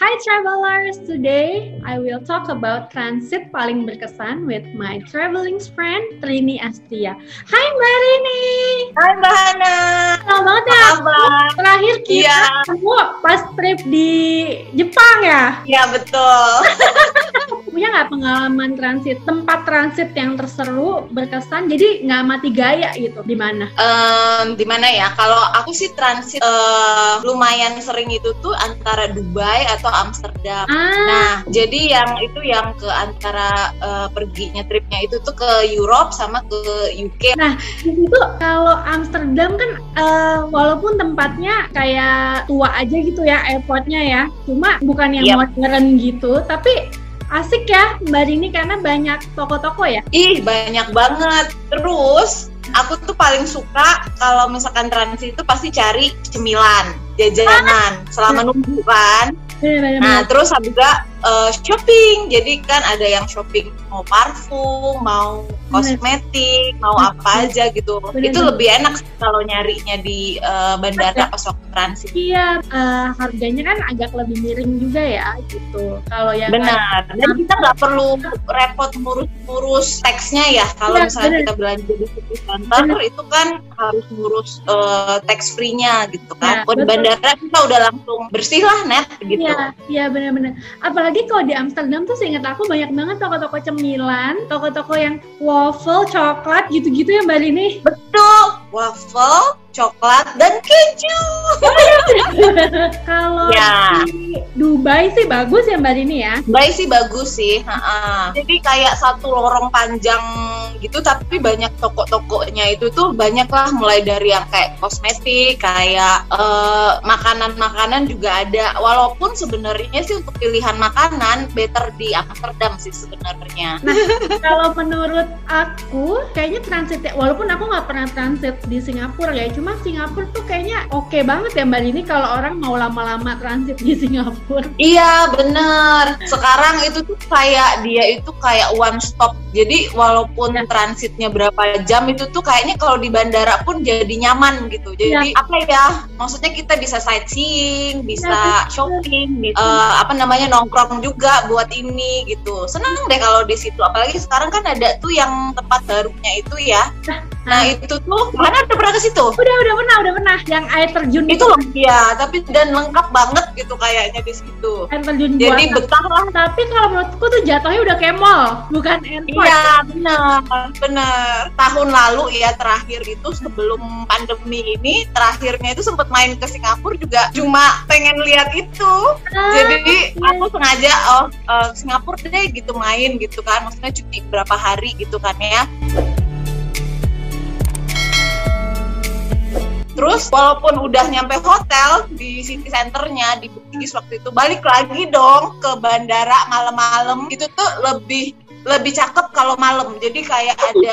Hi travelers, today I will talk about transit paling berkesan with my traveling friend Trini Astia. Hai Mbak Rini. Hai Mbak Hana. Selamat banget ya. Terakhir kita Iya. ketemu pas trip di Jepang ya. Iya betul. Punya nggak pengalaman transit, tempat transit yang terseru, berkesan, jadi nggak mati gaya gitu, di mana? Em, di mana ya? Kalau aku sih transit eh, lumayan sering itu tuh antara Dubai atau Amsterdam. Ah, Nah, jadi yang itu yang ke antara eh, perginya tripnya itu tuh ke Europe sama ke UK. di situ kalau Amsterdam kan eh, walaupun tempatnya kayak tua aja gitu ya airportnya ya, cuma bukan yang Yep. modern gitu, tapi asik ya Mbak Rini karena banyak toko-toko ya. Ih, banyak banget. Terus aku tuh paling suka kalau misalkan transit itu pasti cari cemilan, jajanan selama nunggu kan. Bener-bener. Nah, terus juga eh, shopping. Jadi kan ada yang shopping mau parfum, mau kosmetik, mau apa aja gitu. Bener, Itu lebih enak kalau nyarinya di eh, bandara pas waktu transit. Iya, eh, harganya kan agak lebih miring juga ya gitu. Kalau yang Benar. Dan kita nggak perlu repot ngurus-ngurus teksnya ya. Kalau Iya, misalnya bener. kita belanja di city center itu kan harus ngurus eh, tax free-nya gitu kan. Kalau di bandara kita udah langsung bersih lah net gitu. Iya, iya benar-benar. Apalagi kalau di Amsterdam tuh seingat aku banyak banget toko-toko cemilan, toko-toko yang waffle, coklat gitu-gitu ya Mbak Rini. Betul. Waffle, coklat, dan keju. Kalau Ya. di Dubai sih bagus ya Mbak Rini ya. Baik sih bagus sih. ha-ha. Jadi kayak satu lorong panjang gitu, tapi banyak toko-tokonya itu tuh banyak lah, mulai dari yang kayak kosmetik, kayak eh, makanan-makanan juga ada. Walaupun sebenarnya sih untuk pilihan makanan better di Amsterdam sih sebenarnya. Kalau menurut aku kayaknya transit ya, walaupun aku nggak pernah transit di Singapura ya, cuma Singapura tuh kayaknya oke banget ya Mbak Rini kalau orang mau lama-lama transit di Singapura. Iya bener. Sekarang itu tuh kayak dia itu kayak one stop. Jadi walaupun Ya. transitnya berapa jam itu tuh kayaknya kalau di bandara pun jadi nyaman gitu. Jadi apa ya? Maksudnya kita bisa sightseeing, bisa Ya, shopping, gitu. Eh, apa namanya nongkrong juga buat ini gitu. Seneng deh kalau di situ. Apalagi sekarang kan ada tuh yang tempat barunya itu ya. Nah itu tuh mana udah pernah ke situ? Udah, udah pernah, udah pernah. Yang air terjun Itu loh ya, tapi dan lengkap banget gitu kayaknya di situ. air terjun Jadi betah lah. Tapi kalau menurutku tuh jatuhnya udah kayak mall, bukan airport. Iya benar. Benar. Tahun lalu ya terakhir itu sebelum pandemi ini terakhirnya itu sempat main ke Singapura juga cuma pengen lihat itu. Ah, jadi iya. aku sengaja oh eh, Singapura deh gitu main gitu kan. Maksudnya cuti berapa hari gitu kan ya Terus walaupun udah nyampe hotel di city centernya di Bugis waktu itu balik lagi dong ke bandara malam-malam. Itu tuh lebih lebih cakep kalau malam. Jadi kayak ada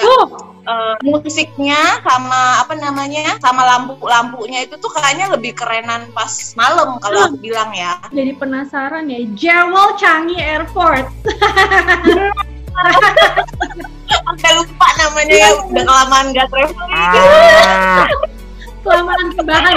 eh, musiknya sama apa namanya sama lampu-lampunya itu tuh kayaknya lebih kerenan pas malam kalau aku bilang ya. Jadi penasaran ya. Jewel Changi Airport. sampai lupa namanya ya udah kelamaan gak traveling Kelamaan kebahan.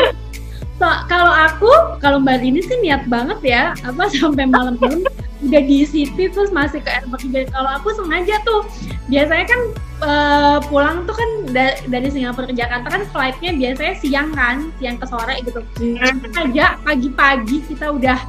So, kalau aku, kalau Mbak Rini sih niat banget ya, apa sampai malam-malam udah di city terus masih ke airport juga. Kalau aku sengaja tuh, biasanya kan eh, pulang tuh kan da- dari Singapura ke Jakarta kan flightnya biasanya siang kan, siang ke sore gitu. Sengaja pagi-pagi kita udah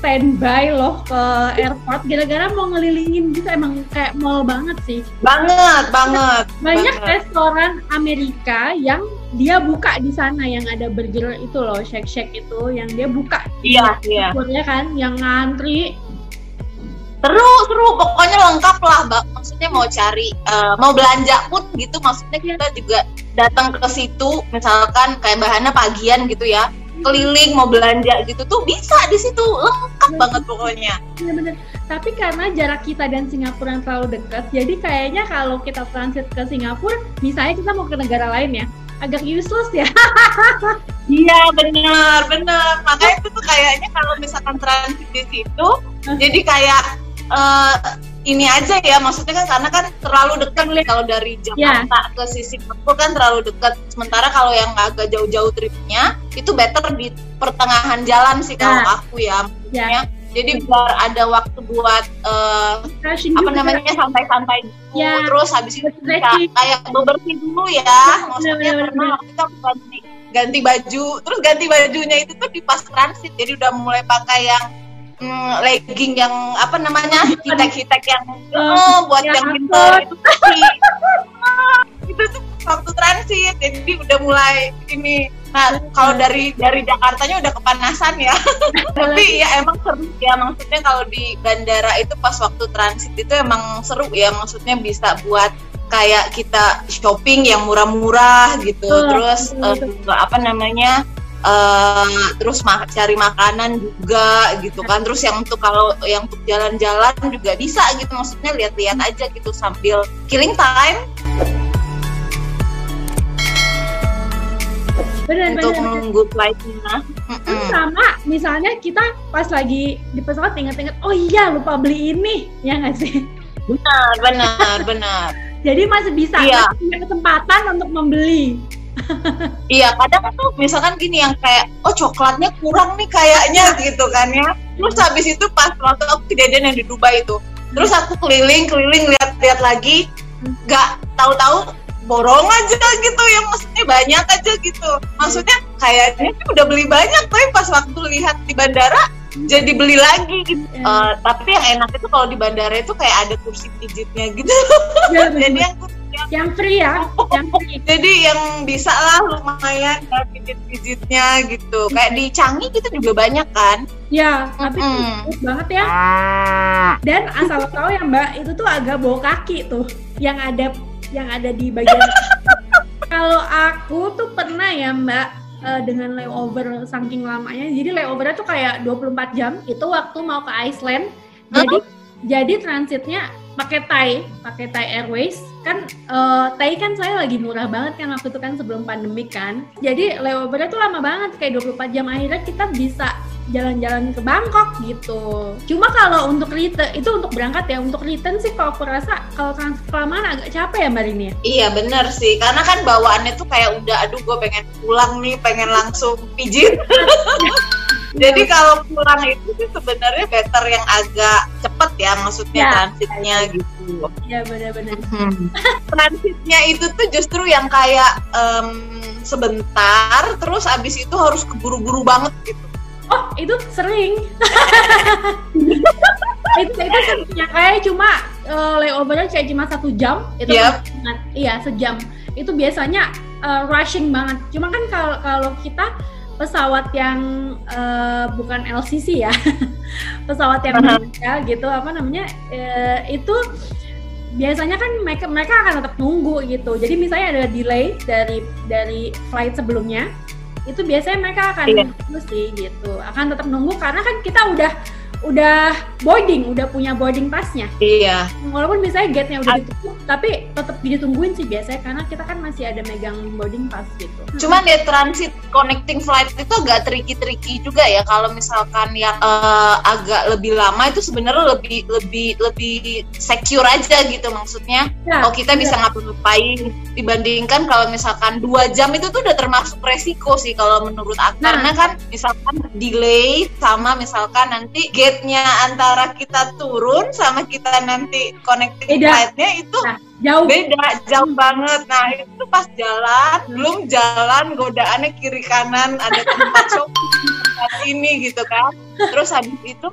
standby loh ke airport gara-gara mau ngelilingin gitu emang kayak mall banget sih banget banget banyak banget. restoran Amerika yang dia buka di sana yang ada burger itu loh shake shake itu yang dia buka. Iya iya. Ya kan yang ngantri. Seru seru pokoknya lengkap lah Mbak. maksudnya mau cari eh, mau belanja pun gitu maksudnya kita juga datang ke situ misalkan kayak bahannya pagian gitu ya keliling mau belanja gitu tuh bisa di situ lengkap banget pokoknya. Bener-bener tapi karena jarak kita dan Singapura yang terlalu dekat jadi kayaknya kalau kita transit ke Singapura misalnya kita mau ke negara lain ya agak useless ya. Iya benar benar. Makanya itu tuh kayaknya kalau misalkan transit di situ jadi kayak eh, ini aja ya maksudnya kan karena kan terlalu dekat kalau dari Jakarta ke sisi Singapura kan terlalu dekat. Sementara kalau yang agak jauh-jauh tripnya itu better di pertengahan jalan sih kalau Nah. aku ya ya maksudnya Jadi biar ada waktu buat uh, apa namanya santai-santai dulu, ya. terus habis itu bisa kayak bebersih dulu ya. Maksudnya karena kita ganti ganti baju, terus ganti bajunya itu tuh di pas transit, jadi udah mulai pakai yang mm, legging yang apa namanya hitek-hitek yang oh, buat yang, yang pintar itu itu tuh waktu transit. Jadi udah mulai ini nah kalau dari dari Jakartanya udah kepanasan ya. Tapi ya emang seru ya maksudnya kalau di bandara itu pas waktu transit itu emang seru ya maksudnya bisa buat kayak kita shopping yang murah-murah gitu. Terus uh, apa namanya uh, terus ma cari makanan juga gitu kan. Terus yang untuk kalau yang untuk jalan-jalan juga bisa gitu maksudnya lihat-lihat aja gitu sambil killing time bener, untuk bener, menunggu flightnya. Mm sama misalnya kita pas lagi di pesawat inget-inget, oh iya lupa beli ini, ya nggak sih? Benar, benar, benar. Jadi masih bisa iya. punya kesempatan untuk membeli. iya, kadang tuh misalkan gini yang kayak, oh coklatnya kurang nih kayaknya gitu kan ya. Terus habis itu pas waktu aku kejadian yang di Dubai itu, terus aku keliling-keliling lihat-lihat lagi, nggak tahu-tahu borong aja gitu yang maksudnya banyak aja gitu. Maksudnya kayaknya udah beli banyak tapi pas waktu lihat di bandara jadi beli lagi gitu. Uh, tapi yang enak itu kalau di bandara itu kayak ada kursi pijitnya gitu. Ya, jadi yang yang free ya yang free. jadi yang bisa lah lumayan ya pijit-pijitnya gitu. Kayak di Canggih gitu juga banyak kan? Ya tapi mm. banget ya. Dan asal tahu ya mbak itu tuh agak bawa kaki tuh. Yang ada yang ada di bagian kalau aku tuh pernah ya mbak uh, dengan layover saking lamanya. Jadi layovernya tuh kayak 24 jam. Itu waktu mau ke Iceland. Jadi uh -huh. jadi transitnya pakai Thai pakai Thai Airways. Kan uh, Thai kan saya lagi murah banget kan waktu itu kan sebelum pandemi kan. Jadi layovernya tuh lama banget kayak 24 jam. Akhirnya kita bisa jalan-jalan ke Bangkok gitu. Cuma kalau untuk return itu untuk berangkat ya, untuk return sih kalau aku rasa kalau transfer kelamaan agak capek ya Mbak Rini ya. Iya bener sih, karena kan bawaannya tuh kayak udah aduh gue pengen pulang nih, pengen langsung pijit. Jadi kalau pulang itu sih sebenarnya better yang agak cepet ya, maksudnya ya, transitnya ya, gitu. Iya benar-benar. Hmm. Transitnya itu tuh justru yang kayak um, sebentar, terus abis itu harus keburu-buru banget gitu oh itu sering. Itu itu seringnya kayak cuma uh, layovernya kayak cuma satu jam. Itu yep. Iya sejam. Itu biasanya uh, rushing banget. Cuma kan kalau kalau kita pesawat yang uh, bukan LCC ya pesawat yang uh -huh. gitu apa namanya uh, itu biasanya kan mereka mereka akan tetap nunggu gitu. Jadi misalnya ada delay dari dari flight sebelumnya itu biasanya mereka akan iya. sih gitu akan tetap nunggu karena kan kita udah udah boarding, udah punya boarding passnya. Iya. Walaupun misalnya gate-nya udah ditutup, tapi tetap ditungguin sih biasanya karena kita kan masih ada megang boarding pass gitu. Cuman ya transit connecting flight itu agak tricky-tricky juga ya kalau misalkan yang uh, agak lebih lama itu sebenarnya lebih lebih lebih secure aja gitu maksudnya. Ya, oh kita ya. bisa ngapa-ngapain dibandingkan kalau misalkan dua jam itu tuh udah termasuk resiko sih kalau menurut aku nah. karena kan misalkan delay sama misalkan nanti gate gate-nya antara kita turun sama kita nanti connecting flight-nya itu nah, jauh. beda jauh banget. Nah itu pas jalan belum jalan godaannya kiri kanan ada tempat shopping tempat ini gitu kan. Terus habis itu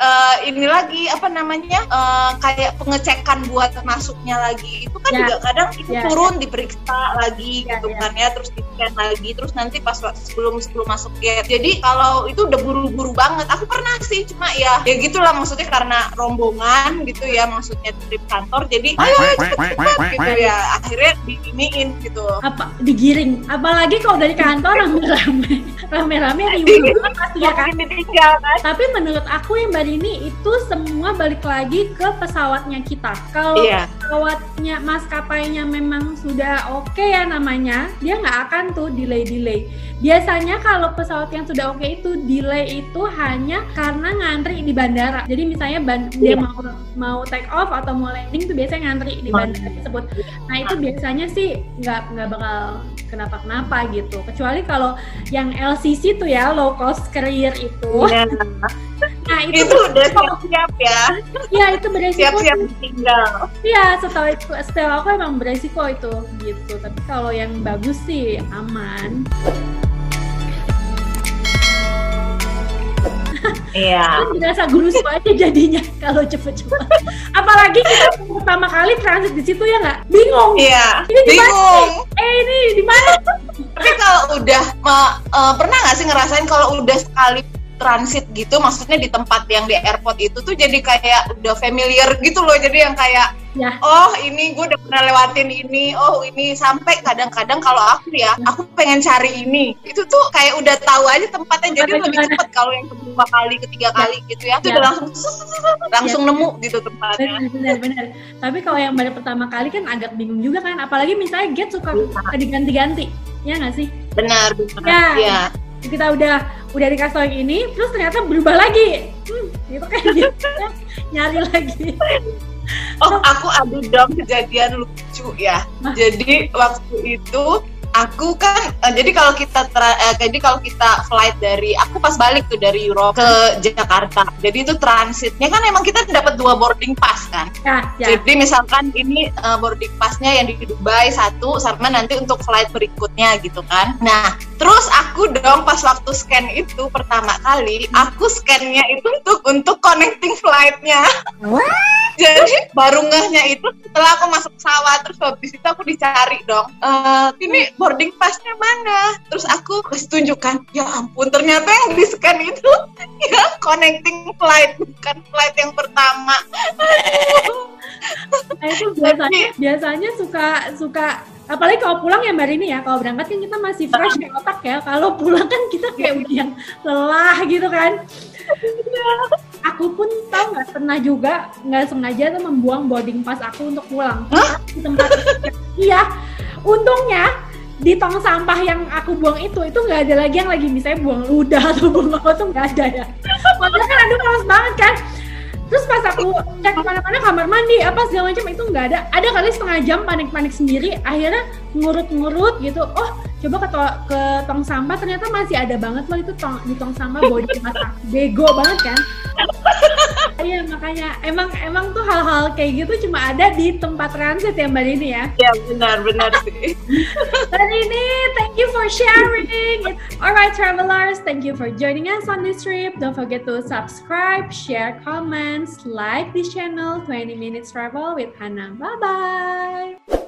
uh, ini lagi apa namanya uh, kayak pengecekan buat masuknya lagi. Itu kan ya. juga kadang itu ya, turun ya. diperiksa lagi ya, gitu ya. kan ya terus di scan lagi terus nanti pas sebelum sebelum masuk gate jadi kalau itu udah buru-buru banget. Aku pernah sih cuma ya ya gitulah maksudnya karena rombongan gitu ya maksudnya trip kantor. Jadi ayo cepet-cepet gitu ya akhirnya diiniin gitu. Apa digiring? Apalagi kalau dari kantor rame-rame. Rame-rame riuh pasti ya kan? Tapi menurut aku yang ini itu semua balik lagi ke pesawatnya kita. Kalau yeah. pesawatnya maskapainya memang sudah oke okay ya namanya, dia nggak akan tuh delay-delay. Biasanya kalau pesawat yang sudah oke okay itu delay itu hanya karena ngantri di bandara. Jadi misalnya ban yeah. dia mau mau take off atau mau landing tuh biasanya ngantri di bandara tersebut. Nah itu biasanya sih nggak nggak bakal kenapa-kenapa gitu. Kecuali kalau yang LCC tuh ya low cost carrier itu. Yeah. Nah, itu, itu udah siap-siap ya. Iya, itu beresiko. Siap-siap tinggal. Iya, setahu itu, setahu aku emang beresiko itu gitu. Tapi kalau yang bagus sih aman. Iya. Berasa gurus aja jadinya kalau cepet-cepet. Apalagi kita pertama kali transit di situ ya nggak? Bingung. Iya. Ini? Bingung. Eh ini di mana? Tapi kalau udah ma- eh, pernah nggak sih ngerasain kalau udah sekali transit gitu, maksudnya di tempat yang di airport itu tuh jadi kayak udah familiar gitu loh, jadi yang kayak Ya. oh ini gue udah pernah lewatin ini, oh ini sampai kadang-kadang kalau aku ya, aku pengen cari ini, itu tuh kayak udah tahu aja tempatnya, jadi Tempatnya lebih gimana? cepet kalau yang kedua kali, ketiga kali gitu ya, itu Ya. udah langsung langsung nemu gitu tempatnya. Benar, benar, benar. Tapi kalau yang baru pertama kali kan agak bingung juga kan. Apalagi misalnya gate suka suka diganti-ganti. Ya nggak sih? Benar, benar. Ya. Iya. Kita udah udah dikasih tau yang ini, terus ternyata berubah lagi. Hmm, gitu kan gitu. nyari lagi. Oh, aku ada dong kejadian lucu ya. Jadi waktu itu aku kan eh, jadi kalau kita tra- eh, jadi kalau kita flight dari aku pas balik tuh dari Eropa ke Jakarta. Jadi itu transitnya kan emang kita dapat dua boarding pass kan. Ya, ya. Jadi misalkan ini uh, boarding passnya yang di Dubai satu sama nanti untuk flight berikutnya gitu kan. Nah terus aku dong pas waktu scan itu pertama kali aku scannya itu untuk untuk connecting flightnya. Jadi baru ngehnya itu setelah aku masuk pesawat terus habis itu aku dicari dong. Eh ini boarding passnya mana? Terus aku kasih tunjukkan. Ya ampun ternyata yang di scan itu ya connecting flight bukan flight yang pertama. Nah, itu biasanya biasanya suka suka apalagi kalau pulang ya mbak Rini ya kalau berangkat kan kita masih fresh di otak ya. Kalau pulang kan kita kayak udah yang lelah gitu kan. Aku pun tahu nggak pernah juga nggak sengaja tuh membuang boarding pass aku untuk pulang. Di tempat iya. Untungnya di tong sampah yang aku buang itu itu nggak ada lagi yang lagi misalnya buang. Ludah atau buang apa tuh nggak ada ya. Makanya kan aduh males banget kan terus pas aku cek ke mana-mana kamar mandi apa segala macam itu nggak ada. Ada kali setengah jam panik-panik sendiri akhirnya ngurut-ngurut gitu. Oh coba ke, to- ke tong sampah ternyata masih ada banget loh itu tong, di tong sampah body masak bego banget kan iya makanya. Emang emang tuh hal-hal kayak gitu cuma ada di tempat transit ya mbak Dini ya? Ya benar benar sih. Mbak Dini thank you for sharing. Alright travelers thank you for joining us on this trip. Don't forget to subscribe share comments like this channel 20 minutes travel with Hannah. Bye bye